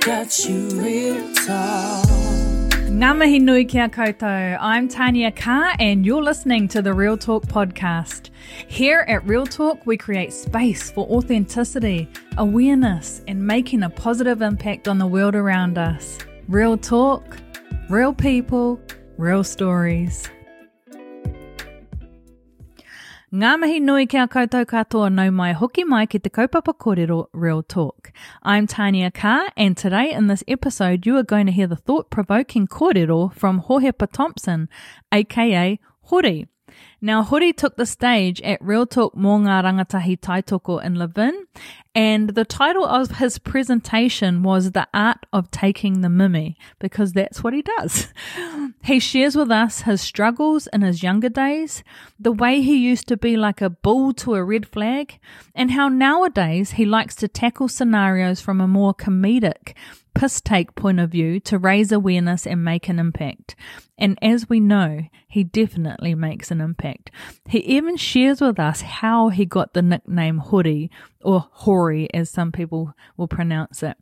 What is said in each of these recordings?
got you real. Ngā nui kia koutou. I'm Tania Carr, and you're listening to the Real Talk podcast. Here at Real Talk, we create space for authenticity, awareness, and making a positive impact on the world around us. Real talk, real people, real stories. Ngā mihi nui kia koutou katoa nau mai hoki mai ki te kaupapa kōrero Real Talk. I'm Tania Carr and today in this episode you are going to hear the thought-provoking kōrero from Hohepa Thompson, aka Hori. Now, Hori took the stage at Real Talk mō ngā rangatahi taitoko in Levin, and the title of his presentation was The Art of Taking the Mimi, because that's what he does. he shares with us his struggles in his younger days, the way he used to be like a bull to a red flag, and how nowadays he likes to tackle scenarios from a more comedic, piss take point of view to raise awareness and make an impact. And as we know, he definitely makes an impact. He even shares with us how he got the nickname Hori, or Hori as some people will pronounce it.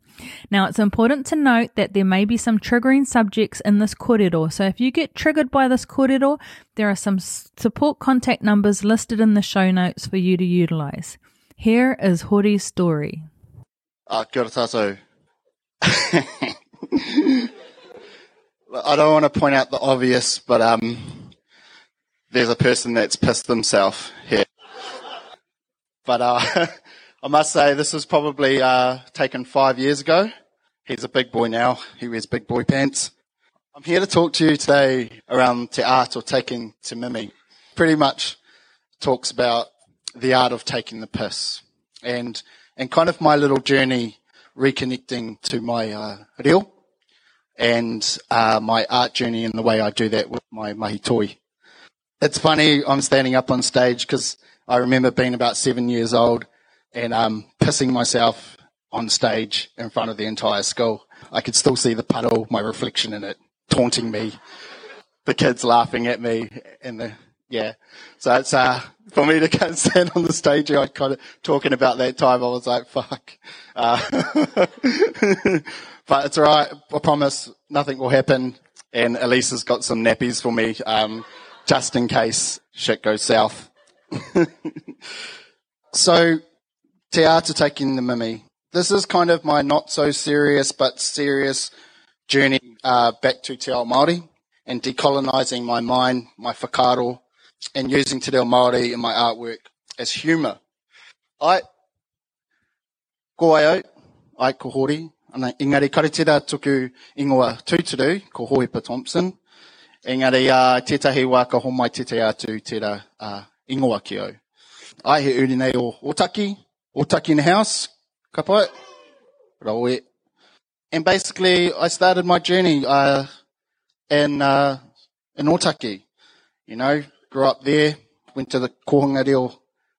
Now, it's important to note that there may be some triggering subjects in this kōrero. So if you get triggered by this kōrero, there are some support contact numbers listed in the show notes for you to utilize. Here is Hori's story. Uh, kia. I don't want to point out the obvious, but um, there's a person that's pissed himself here. But uh, I must say, this was probably uh, taken five years ago. He's a big boy now. He wears big boy pants. I'm here to talk to you today around te art or taking te mimi. Pretty much talks about the art of taking the piss and and kind of my little journey reconnecting to my uh, reo and uh, my art journey and the way I do that with my mahi toi. It's funny, I'm standing up on stage because I remember being about seven years old and um, pissing myself on stage in front of the entire school. I could still see the puddle, my reflection in it, taunting me, the kids laughing at me, and the yeah. So it's uh for me to and stand on the stage. I kind of talking about that time. I was like, fuck. Uh, but it's all right. I promise nothing will happen. And Elisa's got some nappies for me, um, just in case shit goes south. so, te ata taking the mimi. This is kind of my not so serious but serious journey uh, back to te ao Māori and decolonising my mind, my whakaaro, and using te reo Māori in my artwork as humour. I, ko ai au, ai ko hori, ana engari karitera tuku ingoa tūturu, ko Hohepa Thompson, engari uh, tētahi wā ka homai te atu tērā uh, ingoa ki au. Ai he uri nei o Otaki, Otaki in the house, ka pai, rawe. And basically, I started my journey uh, in, uh, in Otaki, you know, grew up there, went to the kohanga reo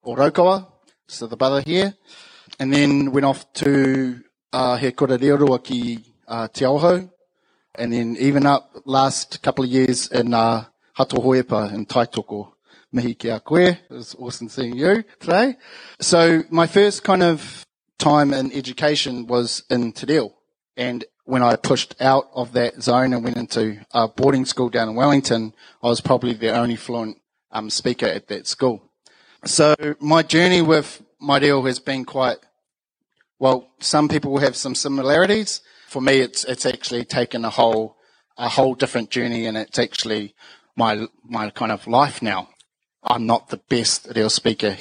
o Raukawa, so the brother here, and then went off to uh, he kura reorua ki uh, Te Aohau, and then even up last couple of years in uh, Hatohoepa in Taitoko. Mihi ki a koe. It was awesome seeing you today. So my first kind of time in education was in Te. And when I pushed out of that zone and went into a boarding school down in Wellington, I was probably the only fluent um, speaker at that school. So my journey with my deal has been quite, well, some people will have some similarities. For me, it's, it's actually taken a whole, a whole different journey and it's actually my, my kind of life now. I'm not the best real speaker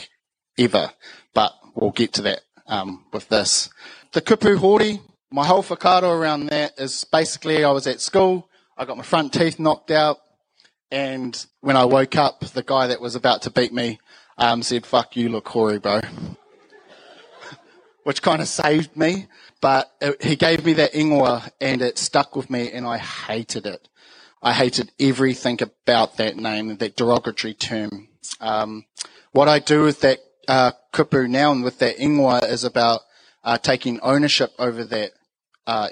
ever, but we'll get to that, um, with this. The kupu hori, my whole whakaaro around that is basically I was at school, I got my front teeth knocked out, and when I woke up, the guy that was about to beat me um, said, fuck you, look hoary, bro. Which kind of saved me. But it, he gave me that ingoa and it stuck with me and I hated it. I hated everything about that name, that derogatory term. Um, what I do with that uh, kupu now and with that ingoa is about uh, taking ownership over that uh.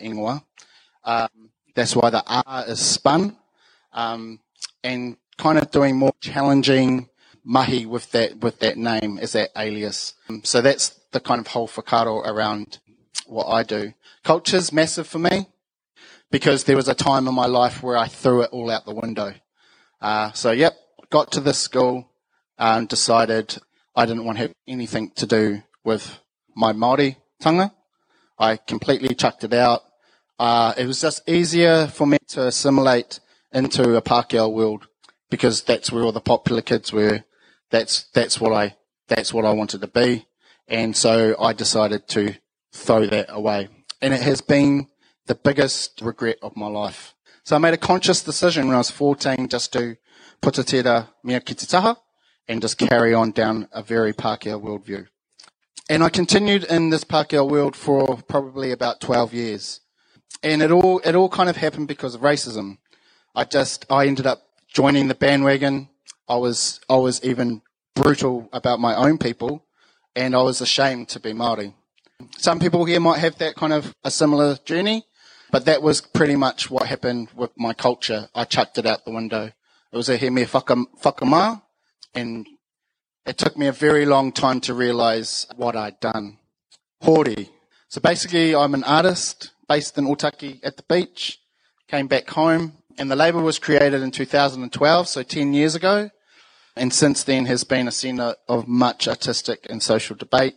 Um, that's why the R is spun, um, and kind of doing more challenging mahi with that with that name as that alias. Um, so that's the kind of whole whakaaro around what I do. Culture's massive for me because there was a time in my life where I threw it all out the window. Uh, so yep, got to this school and decided I didn't want to have anything to do with my Māori tanga. I completely chucked it out. Uh, it was just easier for me to assimilate into a Pākehā world because that's where all the popular kids were. That's that's what I that's what I wanted to be, and so I decided to throw that away. And it has been the biggest regret of my life. So I made a conscious decision when I was 14 just to put tera mea ki and just carry on down a very Pākehā worldview. And I continued in this Pākehā world for probably about 12 years. And it all, it all kind of happened because of racism. I just, I ended up joining the bandwagon. I was, I was even brutal about my own people and I was ashamed to be Māori. Some people here might have that kind of a similar journey, but that was pretty much what happened with my culture. I chucked it out the window. It was a he me whakama, and it took me a very long time to realize what I'd done. Hori. So basically, I'm an artist based in Otaki at the beach, came back home, and the label was created in 2012, so 10 years ago, and since then has been a centre of much artistic and social debate.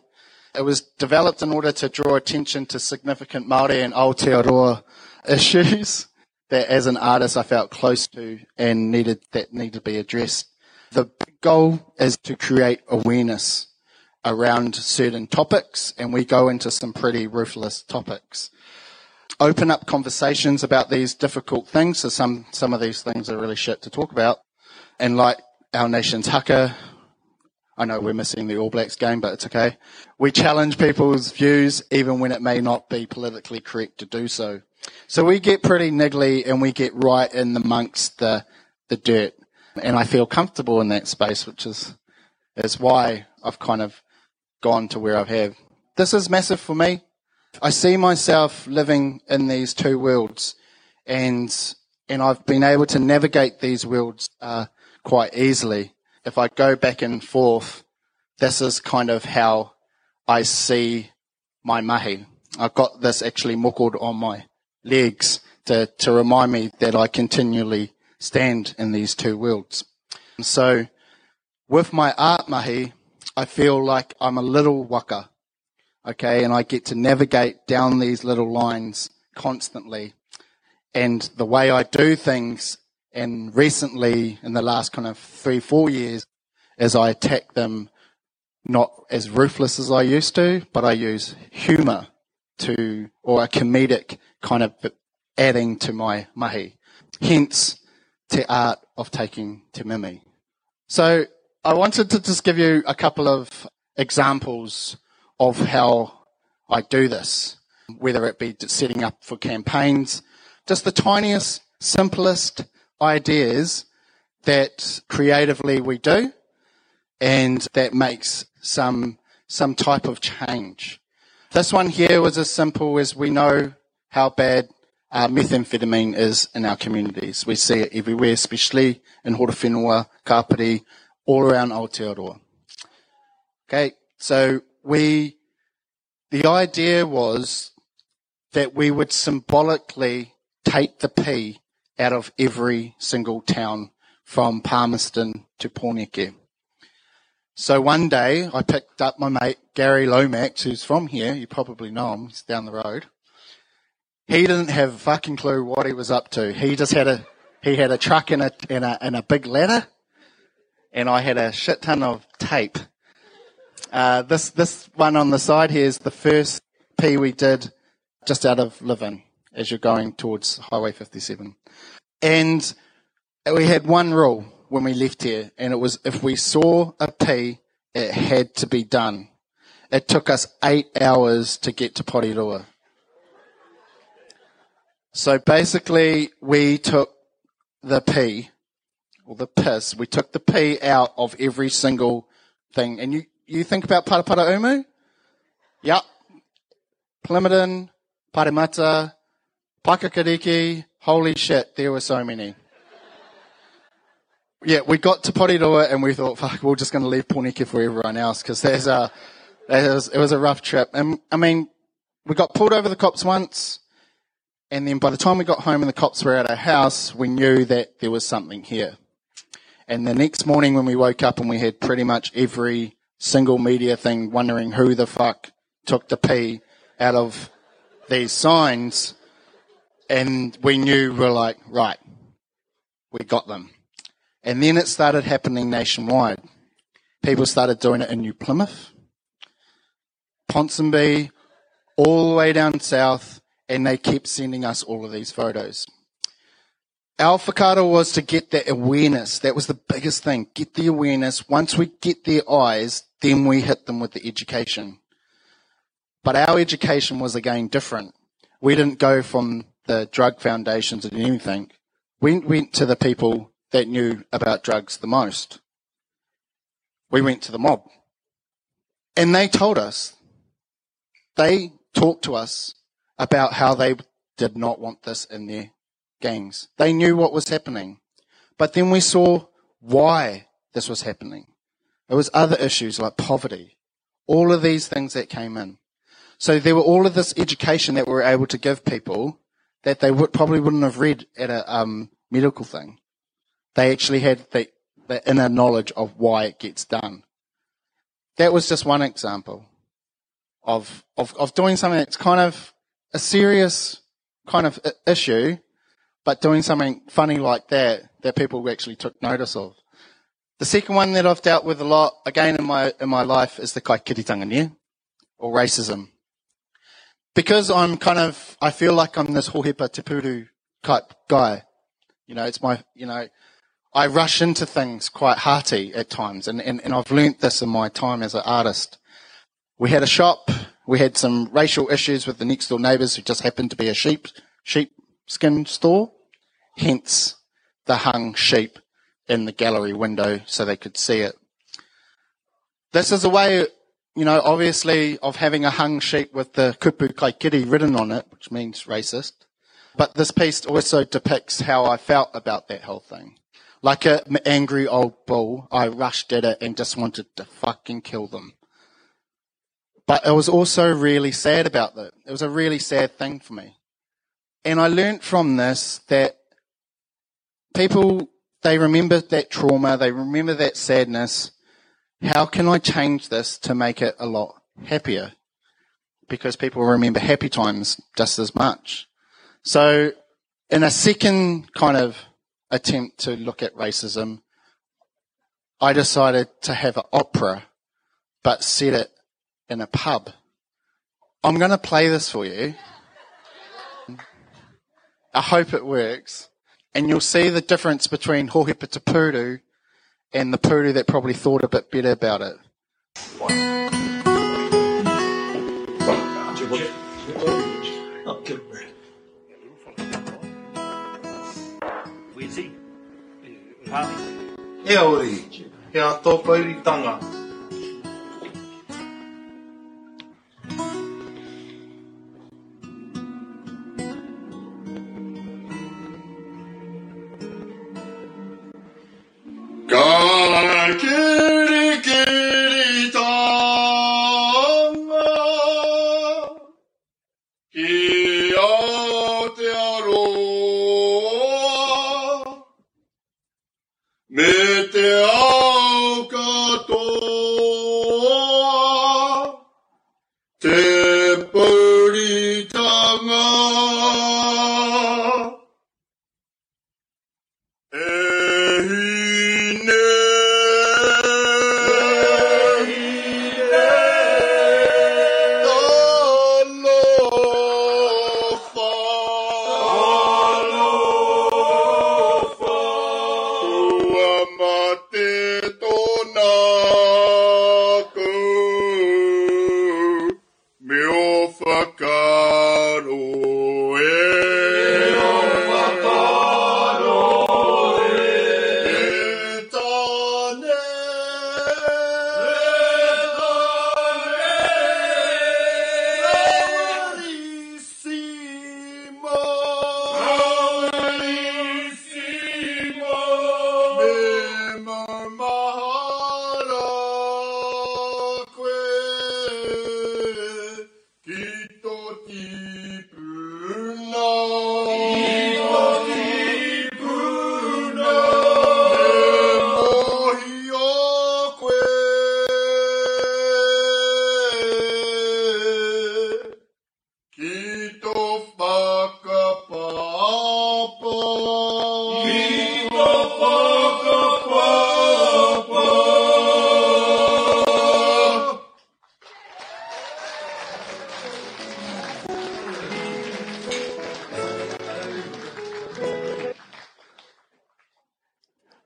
It was developed in order to draw attention to significant Māori and Aotearoa issues that as an artist I felt close to and needed that needed to be addressed. The goal is to create awareness around certain topics and we go into some pretty ruthless topics. Open up conversations about these difficult things. So some, some of these things are really shit to talk about. And like our nation's haka, I know we're missing the All Blacks game, but it's okay. We challenge people's views even when it may not be politically correct to do so. So we get pretty niggly and we get right in amongst the, the dirt. And I feel comfortable in that space, which is, is why I've kind of gone to where I have. This is massive for me. I see myself living in these two worlds and, and I've been able to navigate these worlds, uh, quite easily if I go back and forth, this is kind of how I see my mahi. I've got this actually muckled on my legs to, to remind me that I continually stand in these two worlds. So with my art mahi, I feel like I'm a little waka. Okay. And I get to navigate down these little lines constantly. And the way I do things and recently, in the last kind of three, four years, as I attack them, not as ruthless as I used to, but I use humour to, or a comedic kind of adding to my mahi. Hence, te art of taking te mimi. So I wanted to just give you a couple of examples of how I do this, whether it be setting up for campaigns, just the tiniest, simplest ideas that creatively we do and that makes some some type of change. This one here was as simple as we know how bad uh, methamphetamine is in our communities. We see it everywhere, especially in Horowhenua, Kapiti, all around Aotearoa. Okay, so we, the idea was that we would symbolically take the P out of every single town from Palmerston to Pōneke. So one day I picked up my mate Gary Lomax, who's from here. You probably know him. He's down the road. He didn't have a fucking clue what he was up to. He just had a he had a truck and a and a, and a big ladder, and I had a shit ton of tape. Uh, this this one on the side here is the first P we did just out of Levin as you're going towards Highway 57. And we had one rule when we left here, and it was if we saw a P, it had to be done. It took us eight hours to get to Porirua. So basically, we took the P, or the piss, we took the P out of every single thing. And you, you think about Paraparaumu? Yep. Plimmerton, Paremata, Paekakariki. Holy shit, there were so many. Yeah, we got to Porirua and we thought, fuck, we're just going to leave Pōneke for everyone else because there's a, was, it was a rough trip. And I mean, we got pulled over the cops once. And then by the time we got home and the cops were at our house, we knew that there was something here. And the next morning when we woke up and we had pretty much every single media thing wondering who the fuck took the pee out of these signs. And we knew we're like, right, we got them. And then it started happening nationwide. People started doing it in New Plymouth, Ponsonby, all the way down south, and they kept sending us all of these photos. Our whakaaro was to get that awareness. That was the biggest thing. Get the awareness. Once we get their eyes, then we hit them with the education. But our education was again different. We didn't go from the drug foundations and anything. We went to the people that knew about drugs the most. We went to the mob. And they told us, they talked to us about how they did not want this in their gangs. They knew what was happening. But then we saw why this was happening. It was other issues like poverty, all of these things that came in. So there were all of this education that we were able to give people that they would, probably wouldn't have read at a um, medical thing. They actually had the, the inner knowledge of why it gets done. That was just one example of, of, of doing something that's kind of a serious kind of issue, but doing something funny like that that people actually took notice of. The second one that I've dealt with a lot, again in my in my life, is the kaikiritanga or racism. Because I'm kind of, I feel like I'm this hohepa te puru type guy. You know, it's my, you know, I rush into things quite hearty at times, and, and, and I've learnt this in my time as an artist. We had a shop, we had some racial issues with the next door neighbours who just happened to be a sheep, sheep skin store, hence the hung sheep in the gallery window so they could see it. This is a way, you know, obviously of having a hung sheet with the kupu kaikiri written on it, which means racist. But this piece also depicts how I felt about that whole thing. Like an angry old bull, I rushed at it and just wanted to fucking kill them. But I was also really sad about that. It was a really sad thing for me. And I learned from this that people, they remember that trauma, they remember that sadness. How can I change this to make it a lot happier? Because people remember happy times just as much. So in a second kind of attempt to look at racism, I decided to have an opera, but set it in a pub. I'm going to play this for you. I hope it works. And you'll see the difference between Hohepa Te Puru and the Puru that probably thought a bit better about it. Ori, he a tō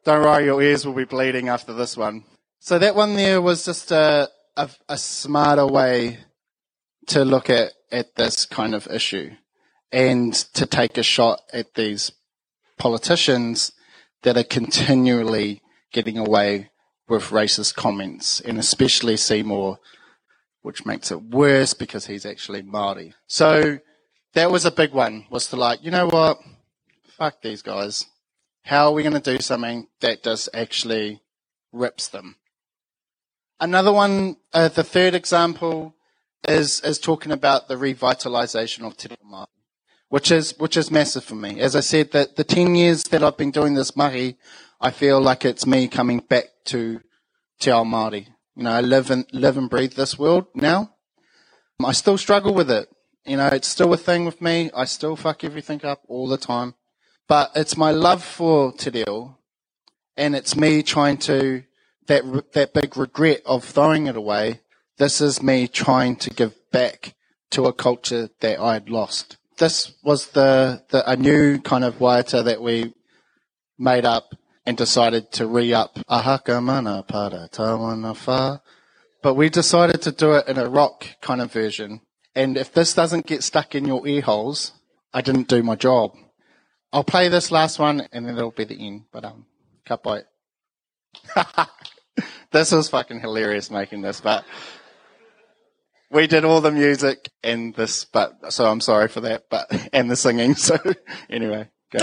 Don't worry, your ears will be bleeding after this one. So that one there was just a, a, a smarter way to look at, at this kind of issue and to take a shot at these politicians that are continually getting away with racist comments and especially Seymour, which makes it worse because he's actually Māori. So that was a big one, was to like, you know what? Fuck these guys. How are we going to do something that just actually rips them? Another one, uh, the third example is, is talking about the revitalization of Te which is, which is massive for me. As I said, that the 10 years that I've been doing this mahi, I feel like it's me coming back to Te Ao Māori. You know, I live and, live and breathe this world now. I still struggle with it. You know, it's still a thing with me. I still fuck everything up all the time. But it's my love for Te and it's me trying to, that, that big regret of throwing it away. This is me trying to give back to a culture that I had lost. This was the, the a new kind of waiata that we made up and decided to re-up Ahaka Mana Para Tawana. But we decided to do it in a rock kind of version. And if this doesn't get stuck in your ear holes, I didn't do my job. I'll play this last one and then it'll be the end. But um, cut by this was fucking hilarious making this, but we did all the music and this, but so I'm sorry for that, but and the singing. So anyway, go.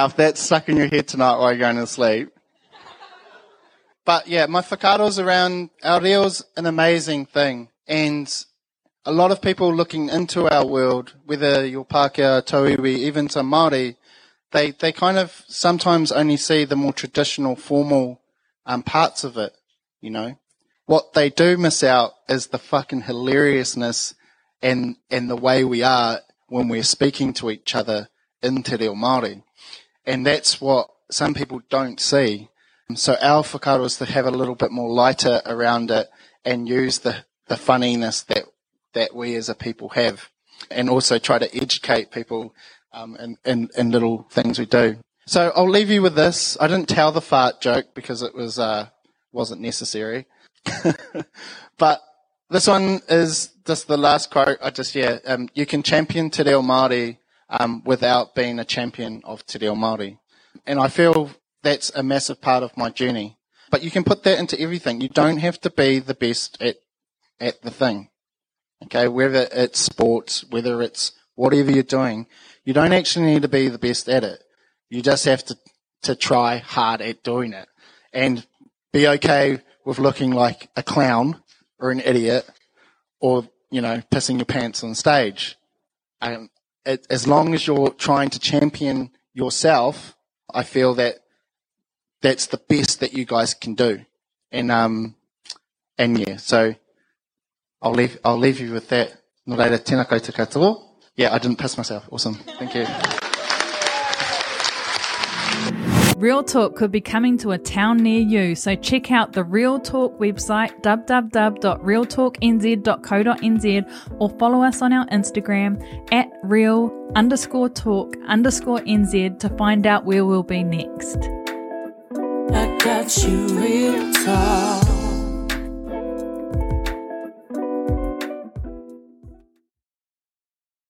Now, if that's stuck in your head tonight while you're going to sleep. But yeah, my whakaaro's around, our reo's an amazing thing. And a lot of people looking into our world, whether you're Pākehā, Tauiwi, even to Māori, they, they kind of sometimes only see the more traditional, formal um, parts of it, you know. What they do miss out is the fucking hilariousness and, and the way we are when we're speaking to each other in Te Reo Māori. And that's what some people don't see. So our whakaaro is to have a little bit more lighter around it and use the, the funniness that, that we as a people have. And also try to educate people um, in, in, in little things we do. So I'll leave you with this. I didn't tell the fart joke because it was uh, wasn't necessary. but this one is just the last quote. I just yeah, um, you can champion Te Reo Māori um, without being a champion of Te Reo Māori, and I feel that's a massive part of my journey. But you can put that into everything. You don't have to be the best at at the thing. Okay, whether it's sports, whether it's whatever you're doing, you don't actually need to be the best at it. You just have to, to try hard at doing it and be okay with looking like a clown or an idiot or, you know, pissing your pants on stage. Um, as long as you're trying to champion yourself, I feel that that's the best that you guys can do. And, um, and yeah, so I'll leave, I'll leave you with that. Yeah, I didn't piss myself. Awesome. Thank you. Real Talk could be coming to a town near you, so check out the Real Talk website www.realtalknz.co.nz or follow us on our Instagram at real underscore talk underscore nz to find out where we'll be next. I got you real talk.